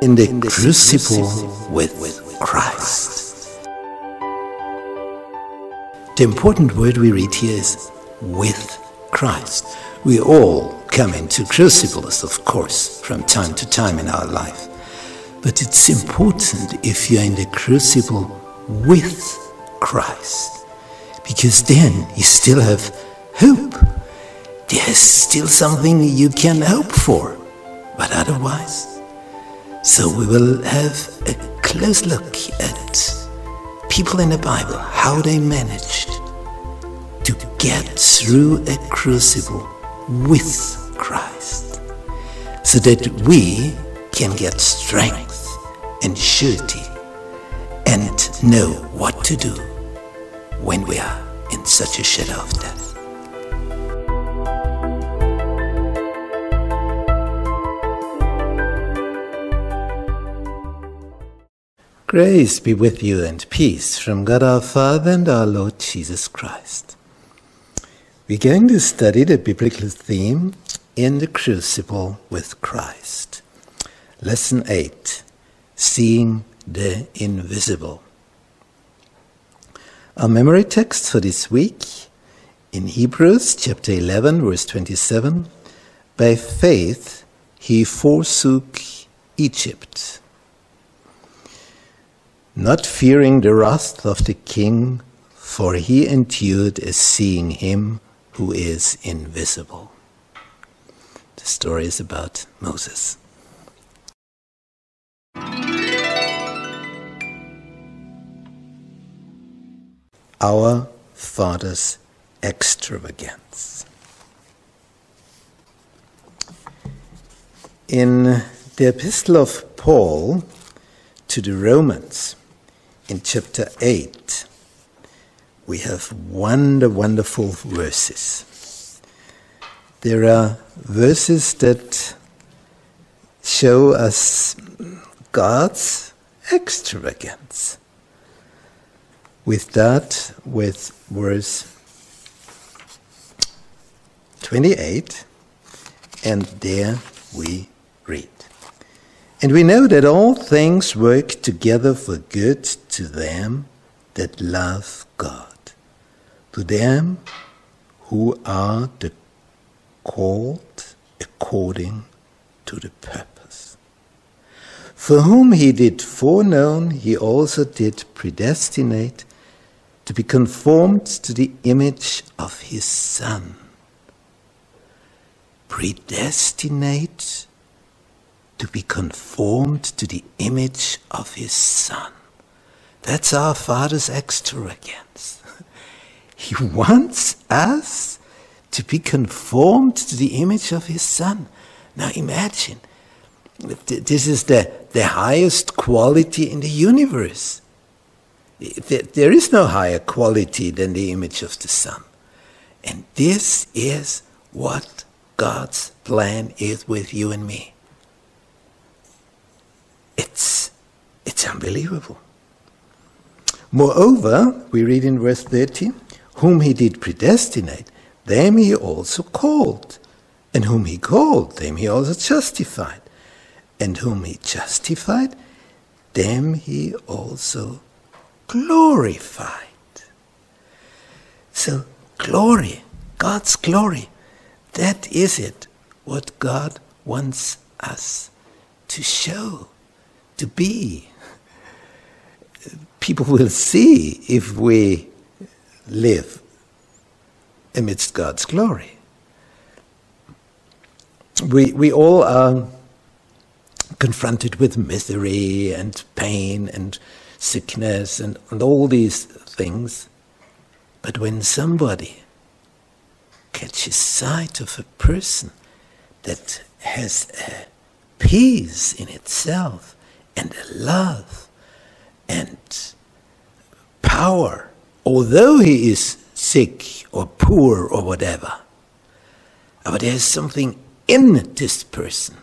in the crucible with Christ. The important word we read here is with Christ. We all come into crucibles, of course, from time to time in our life. But it's important if you're in the crucible with Christ, because then you still have hope. There's still something you can hope for, but otherwise. So we will have a close look at people in the Bible, how they managed to get through a crucible with Christ, so that we can get strength and surety and know what to do when we are in such a shadow of death. Grace be with you and peace from God our Father and our Lord Jesus Christ. We're going to study the biblical theme in the crucible with Christ. Lesson 8 Seeing the Invisible. Our memory text for this week in Hebrews chapter 11, verse 27 By faith he forsook Egypt not fearing the wrath of the king, for he endured as seeing him who is invisible. The story is about Moses. Our Father's extravagance. In the Epistle of Paul to the Romans, in chapter 8, we have wonder, wonderful verses. There are verses that show us God's extravagance. With that, with verse 28, and there we read. And we know that all things work together for good to them that love God, to them who are the called according to the purpose. For whom he did foreknown, he also did predestinate to be conformed to the image of his Son. Predestinate to be conformed to the image of his Son. That's our Father's extravagance. He wants us to be conformed to the image of his Son. Now imagine, this is the, the highest quality in the universe. There is no higher quality than the image of the Son. And this is what God's plan is with you and me. It's, it's unbelievable. Moreover, we read in verse 30, whom he did predestinate, them he also called. And whom he called, them he also justified. And whom he justified, them he also glorified. So, glory, God's glory, that is it, what God wants us to show, to be people will see if we live amidst God's glory. We, we all are confronted with misery and pain and sickness and, and all these things. But when somebody catches sight of a person that has a peace in itself and a love and power, although he is sick or poor or whatever. But there's something in this person.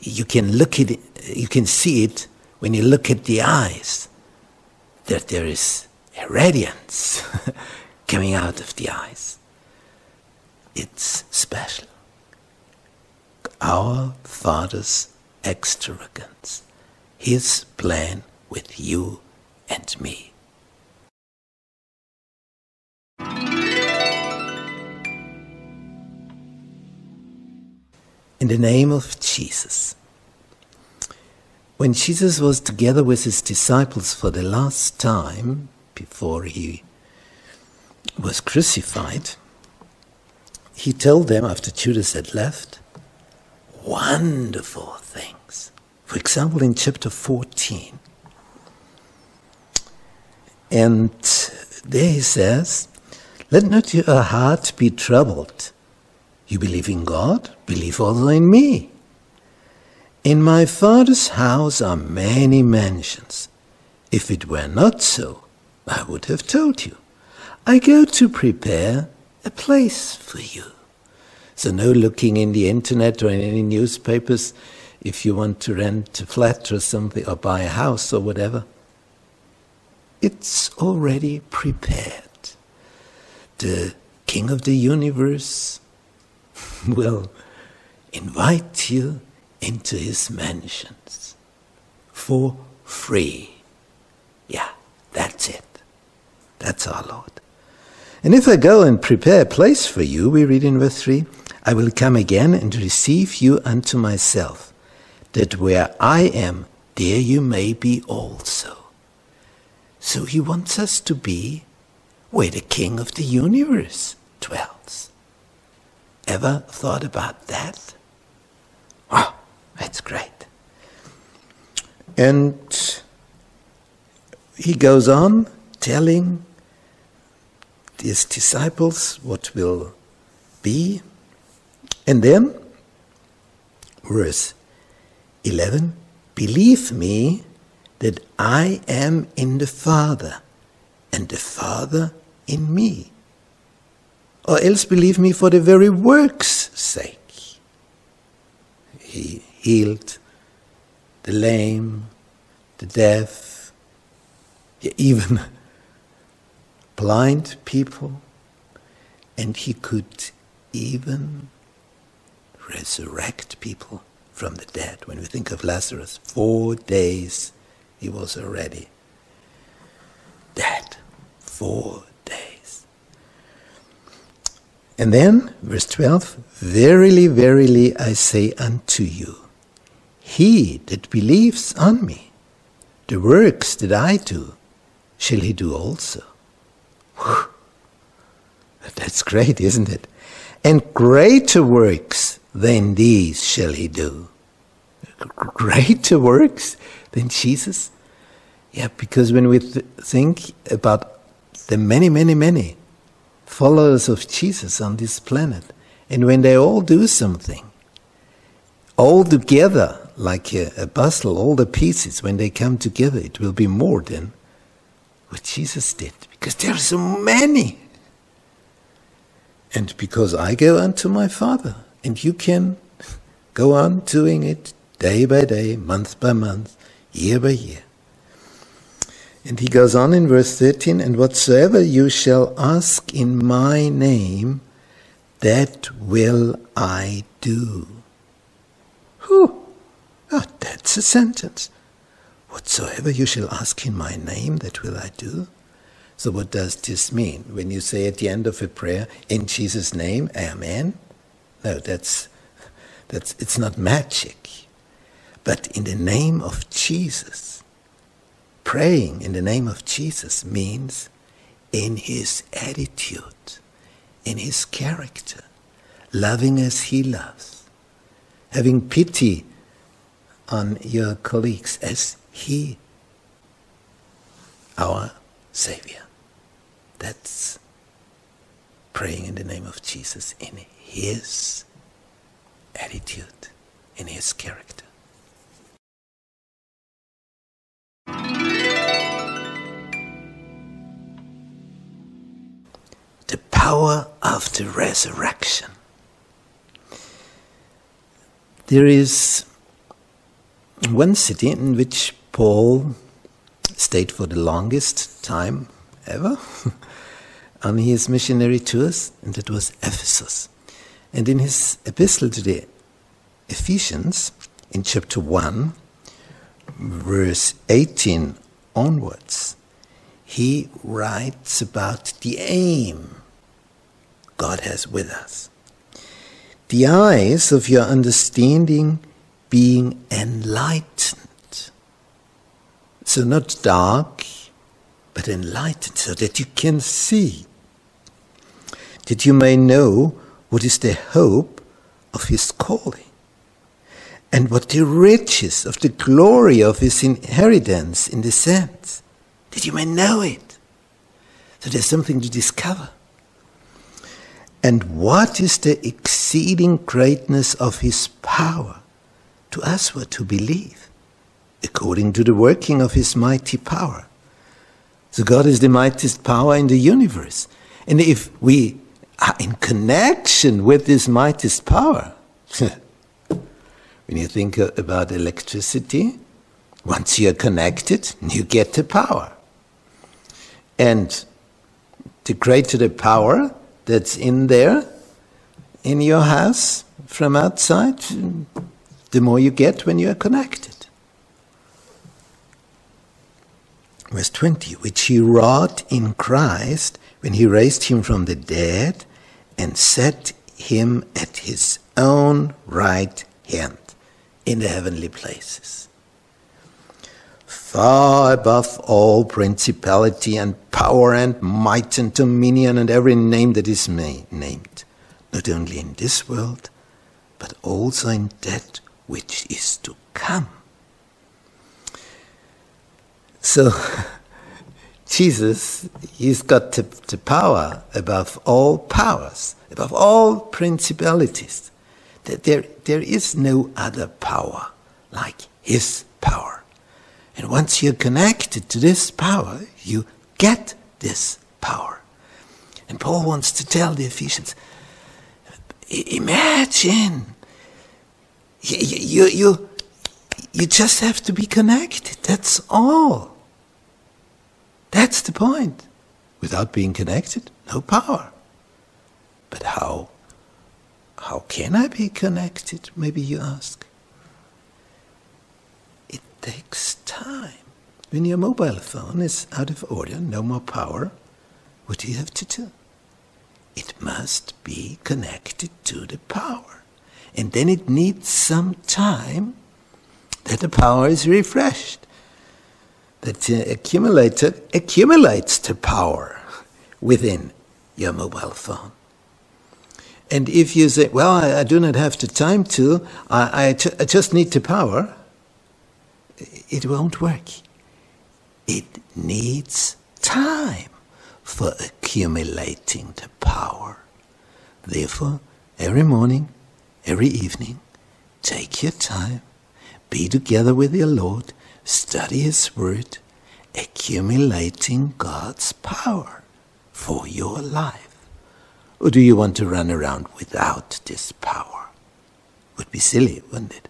You can look at it, you can see it when you look at the eyes, that there is a radiance coming out of the eyes. It's special. Our Father's extravagance. His plan with you and me. In the name of Jesus. When Jesus was together with his disciples for the last time before he was crucified, he told them after Judas had left wonderful things. For example, in chapter 14. And there he says, Let not your heart be troubled. You believe in God, believe also in me. In my Father's house are many mansions. If it were not so, I would have told you. I go to prepare a place for you. So, no looking in the internet or in any newspapers if you want to rent a flat or something or buy a house or whatever. It's already prepared. The King of the universe will invite you into his mansions for free. Yeah, that's it. That's our Lord. And if I go and prepare a place for you, we read in verse 3, I will come again and receive you unto myself, that where I am, there you may be also. So he wants us to be where the King of the universe dwells. Ever thought about that? Oh, that's great. And he goes on telling his disciples what will be. And then, verse 11 Believe me that I am in the Father, and the Father in me. Or else believe me for the very work's sake. He healed the lame, the deaf, even blind people, and he could even resurrect people from the dead. When we think of Lazarus, four days he was already dead. Four days. And then, verse 12 Verily, verily, I say unto you, he that believes on me, the works that I do, shall he do also. That's great, isn't it? And greater works than these shall he do. Greater works than Jesus? Yeah, because when we th- think about the many, many, many followers of Jesus on this planet, and when they all do something, all together, like a, a all the pieces, when they come together, it will be more than what Jesus did, because there are so many. And because I go unto my Father, and you can go on doing it day by day, month by month, year by year. And he goes on in verse 13, and whatsoever you shall ask in my name, that will I do. Whew. Oh, that's a sentence. Whatsoever you shall ask in my name, that will I do. So, what does this mean? When you say at the end of a prayer, in Jesus' name, Amen? No, that's, that's, it's not magic. But in the name of Jesus, praying in the name of Jesus means in his attitude, in his character, loving as he loves, having pity on your colleagues as he, our Savior. That's praying in the name of Jesus in His attitude, in His character. The power of the resurrection. There is one city in which Paul stayed for the longest time ever on his missionary tours, and that was Ephesus. And in his epistle to the Ephesians, in chapter 1, verse 18 onwards, he writes about the aim God has with us. The eyes of your understanding being enlightened. So, not dark, but enlightened, so that you can see. That you may know what is the hope of his calling, and what the riches of the glory of his inheritance in the saints, that you may know it. So there's something to discover. And what is the exceeding greatness of his power to us what to believe, according to the working of his mighty power? So God is the mightiest power in the universe. And if we are in connection with this mightiest power, when you think about electricity, once you're connected, you get the power. And the greater the power, that's in there in your house from outside, the more you get when you are connected. Verse 20, which he wrought in Christ when he raised him from the dead and set him at his own right hand in the heavenly places far above all principality and power and might and dominion and every name that is named, not only in this world, but also in that which is to come. So, Jesus, he's got the, the power above all powers, above all principalities. There, there is no other power like his power. And once you're connected to this power, you get this power. And Paul wants to tell the Ephesians imagine, you, you, you, you just have to be connected. That's all. That's the point. Without being connected, no power. But how? How can I be connected? Maybe you ask It takes time. When your mobile phone is out of order, no more power, what do you have to do? It must be connected to the power. And then it needs some time that the power is refreshed. That the accumulator accumulates the power within your mobile phone. And if you say, well, I, I do not have the time to, I, I, ju- I just need the power, it won't work. It needs time for accumulating the power. Therefore, every morning, every evening, take your time, be together with your Lord, study His Word, accumulating God's power for your life. Or do you want to run around without this power? Would be silly, wouldn't it?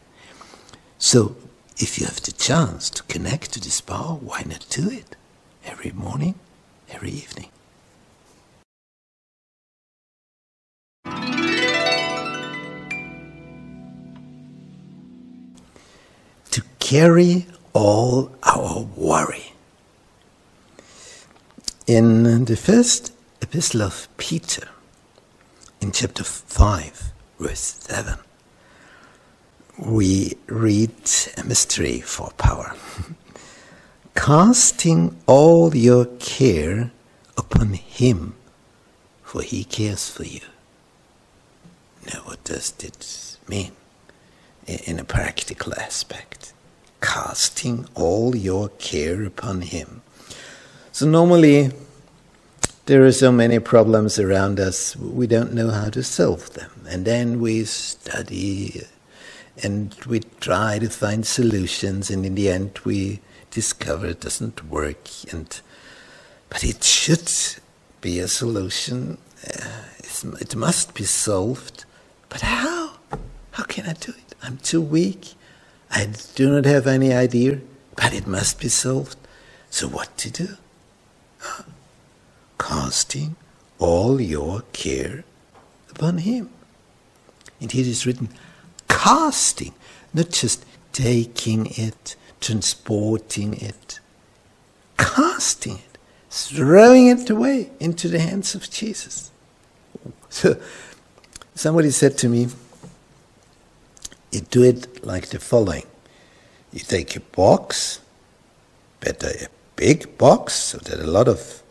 So if you have the chance to connect to this power, why not do it? Every morning, every evening. To carry all our worry. In the first epistle of Peter, in chapter 5, verse 7, we read a mystery for power. Casting all your care upon Him, for He cares for you. Now, what does this mean in a practical aspect? Casting all your care upon Him. So, normally, there are so many problems around us, we don't know how to solve them. And then we study and we try to find solutions and in the end we discover it doesn't work. And but it should be a solution. Uh, it must be solved. But how? How can i do it? I'm too weak. I do not have any idea. But it must be solved. So what to do casting all your care upon him and here is written casting, not just taking it, transporting it, casting it, throwing it away into the hands of Jesus. So somebody said to me, you do it like the following. You take a box, better a big box, so that a lot of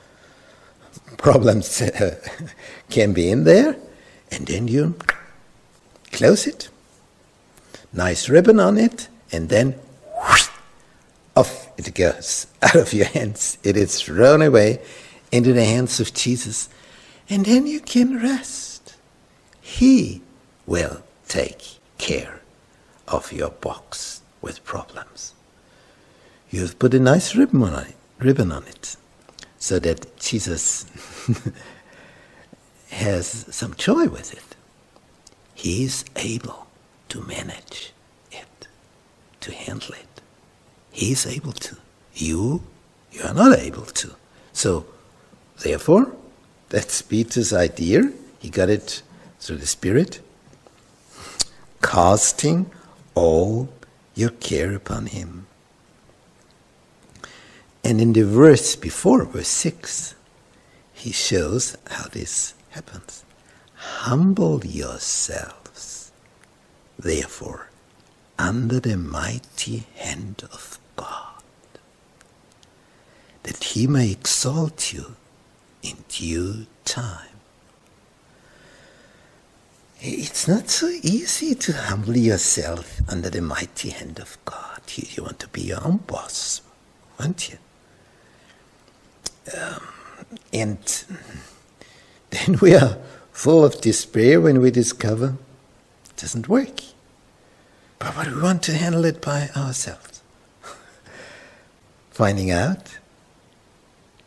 problems uh, can be in there, and then you close it, nice ribbon on it, and then whoosh, off it goes out of your hands. It is thrown away into the hands of Jesus, and then you can rest. He will take care of your box with problems. You've put a nice ribbon on it, ribbon on it so that Jesus has some joy with it. He is able to manage it, to handle it. He is able to. You, you are not able to. So, therefore, that's Peter's idea. He got it through the Spirit. Casting all your care upon Him. And in the verse before, verse 6, he shows how this happens. Humble yourselves, therefore, under the mighty hand of God, that he may exalt you in due time. It's not so easy to humble yourself under the mighty hand of God. You, you want to be your own boss, want you? Um, and then we are full of despair when we discover it doesn't work. But, but we want to handle it by ourselves. Finding out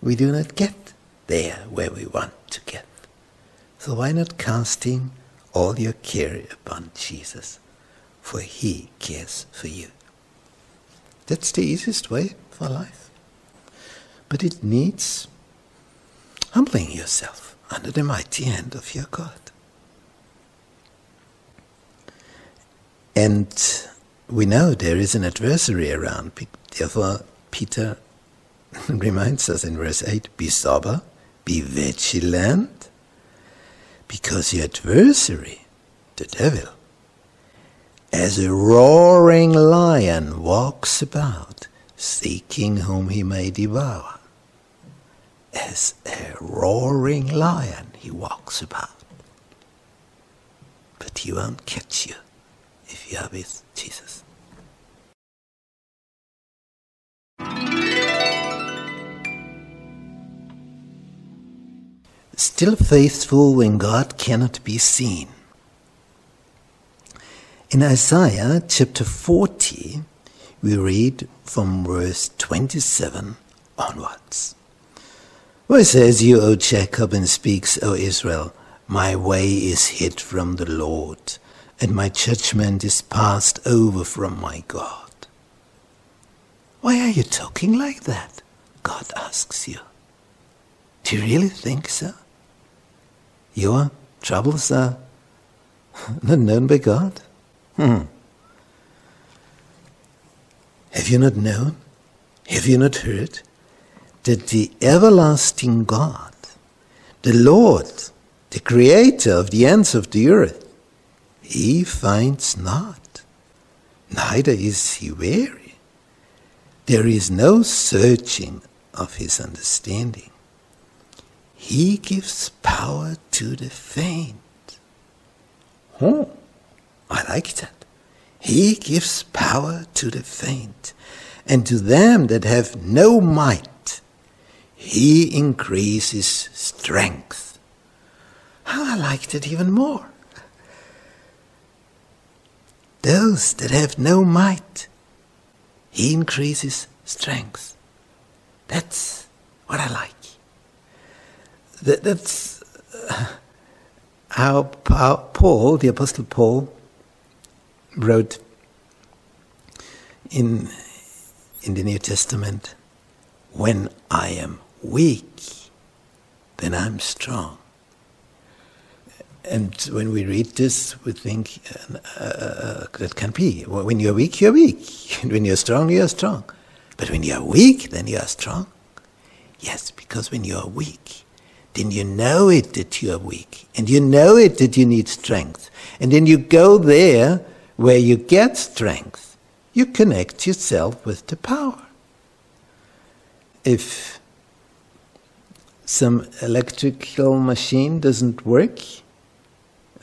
we do not get there where we want to get. So why not casting all your care upon Jesus? For he cares for you. That's the easiest way for life. But it needs humbling yourself under the mighty hand of your God. And we know there is an adversary around. Therefore, Peter reminds us in verse 8 be sober, be vigilant, because your adversary, the devil, as a roaring lion walks about, seeking whom he may devour as a roaring lion he walks about. But he won't catch you if you are with Jesus. Still faithful when God cannot be seen. In Isaiah chapter 40, we read from verse 27 onwards where it says, You, O Jacob, and speaks, O Israel, my way is hid from the Lord, and my judgment is passed over from my God. Why are you talking like that? God asks you. Do you really think so? Your troubles are not known by God? Hmm. Have you not known? Have you not heard? that the everlasting God, the Lord, the creator of the ends of the earth, he finds not, neither is he weary. There is no searching of his understanding. He gives power to the faint. Oh, I like that. He gives power to the faint, and to them that have no might he increases strength. How I liked it even more. Those that have no might, he increases strength. That's what I like. That, that's uh, how Paul, the Apostle Paul, wrote in, in the New Testament when I am weak, then I'm strong. and when we read this, we think uh, uh, that can be. When you're weak, you're weak. when you're strong, you're strong. But when you're weak, then you are strong. Yes, because when you are weak, then you know it that you are weak, and you know it that you need strength, and then you go there where you get strength. You connect yourself with the power. If some electrical machine doesn't work,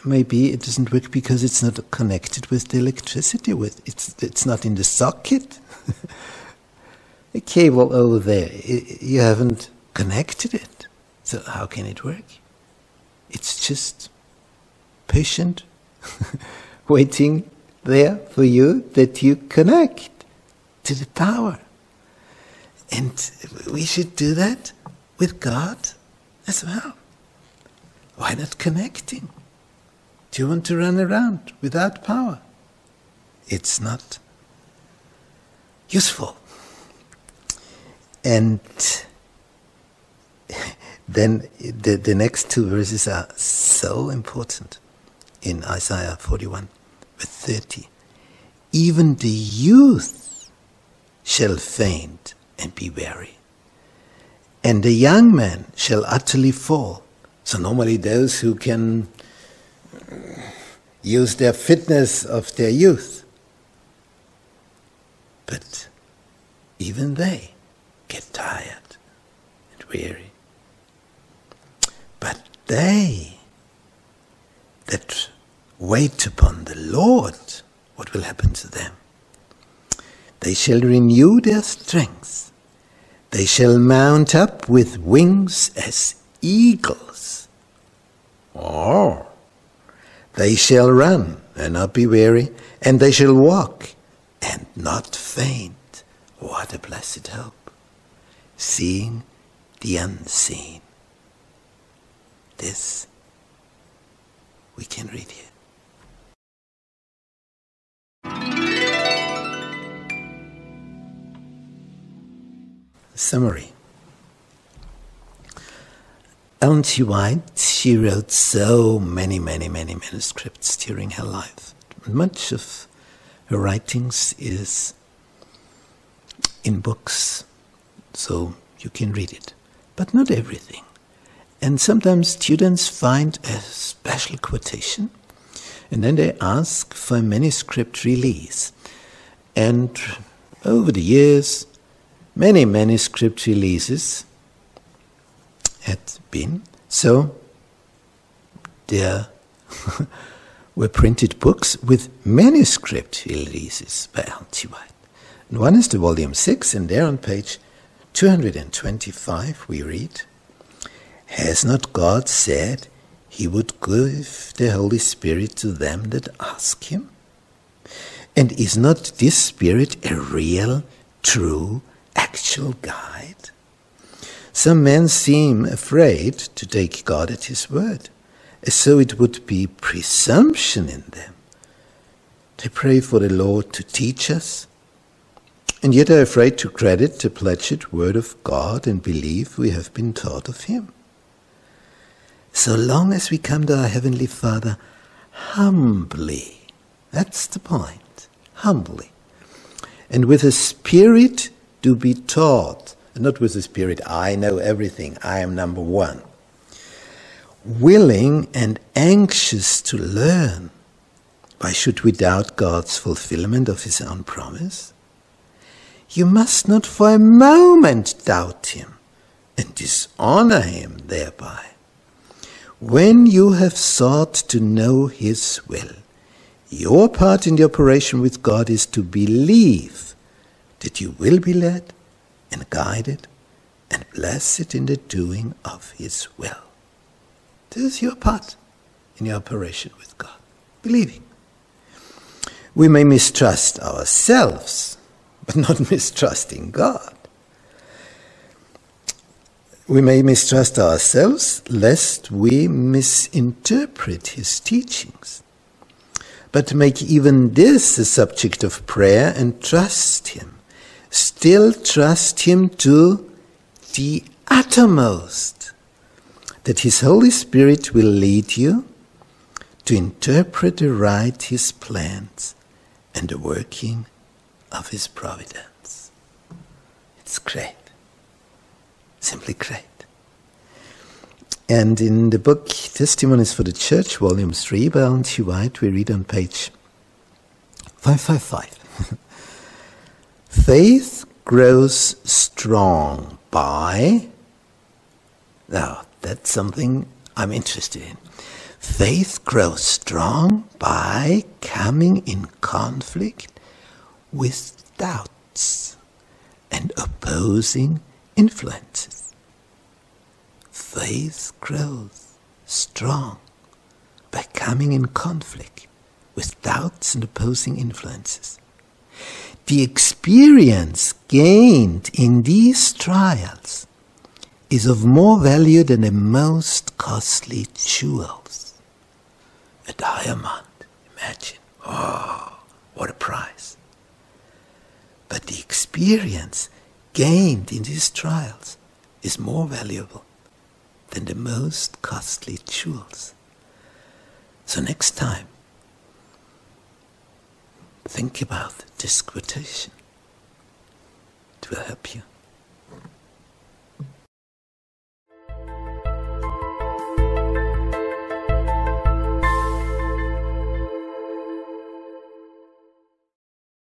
maybe it doesn't work because it's not connected with the electricity with it's it's not in the socket a cable over there you haven't connected it so how can it work it's just patient waiting there for you that you connect to the power and we should do that with God as well why not connecting do you want to run around without power? It's not useful. And then the, the next two verses are so important in Isaiah 41, verse 30. Even the youth shall faint and be weary, and the young man shall utterly fall. So normally those who can uh, use their fitness of their youth. But even they get tired and weary. But they that wait upon the Lord, what will happen to them? They shall renew their strength. They shall mount up with wings as eagles. Oh! They shall run and not be weary, and they shall walk and not faint. What a blessed hope! Seeing the unseen. This we can read here. Summary Ellen G. White, she wrote so many, many, many manuscripts during her life. Much of her writings is in books, so you can read it, but not everything. And sometimes students find a special quotation and then they ask for a manuscript release. And over the years, many manuscript releases had been. So there were printed books with manuscript releases by Ellen G. White. And one is the volume 6, and there on page 225 we read, Has not God said he would give the Holy Spirit to them that ask him? And is not this Spirit a real, true, actual guide? Some men seem afraid to take God at His word, as though it would be presumption in them. They pray for the Lord to teach us, and yet are afraid to credit the pledged word of God and believe we have been taught of Him. So long as we come to our Heavenly Father humbly, that's the point, humbly, and with a spirit to be taught not with the spirit, I know everything, I am number one. Willing and anxious to learn. Why should we doubt God's fulfillment of His own promise? You must not for a moment doubt Him and dishonor Him thereby. When you have sought to know His will, your part in the operation with God is to believe that you will be led and guided and blessed in the doing of His will. This is your part in your operation with God, believing. We may mistrust ourselves, but not mistrusting God. We may mistrust ourselves lest we misinterpret His teachings, but make even this a subject of prayer and trust Him still trust Him to the uttermost. That His Holy Spirit will lead you to interpret aright his plans and the working of his providence. It's great. Simply great. And in the book Testimonies for the Church, volume 3 by G. White, we read on page 555 Faith grows strong by. Now, that's something I'm interested in. Faith grows strong by coming in conflict with doubts and opposing influences. Faith grows strong by coming in conflict with doubts and opposing influences. The experience gained in these trials is of more value than the most costly jewels. A diamond, imagine. Oh, what a price. But the experience gained in these trials is more valuable than the most costly jewels. So next time, think about this quotation. It will help you.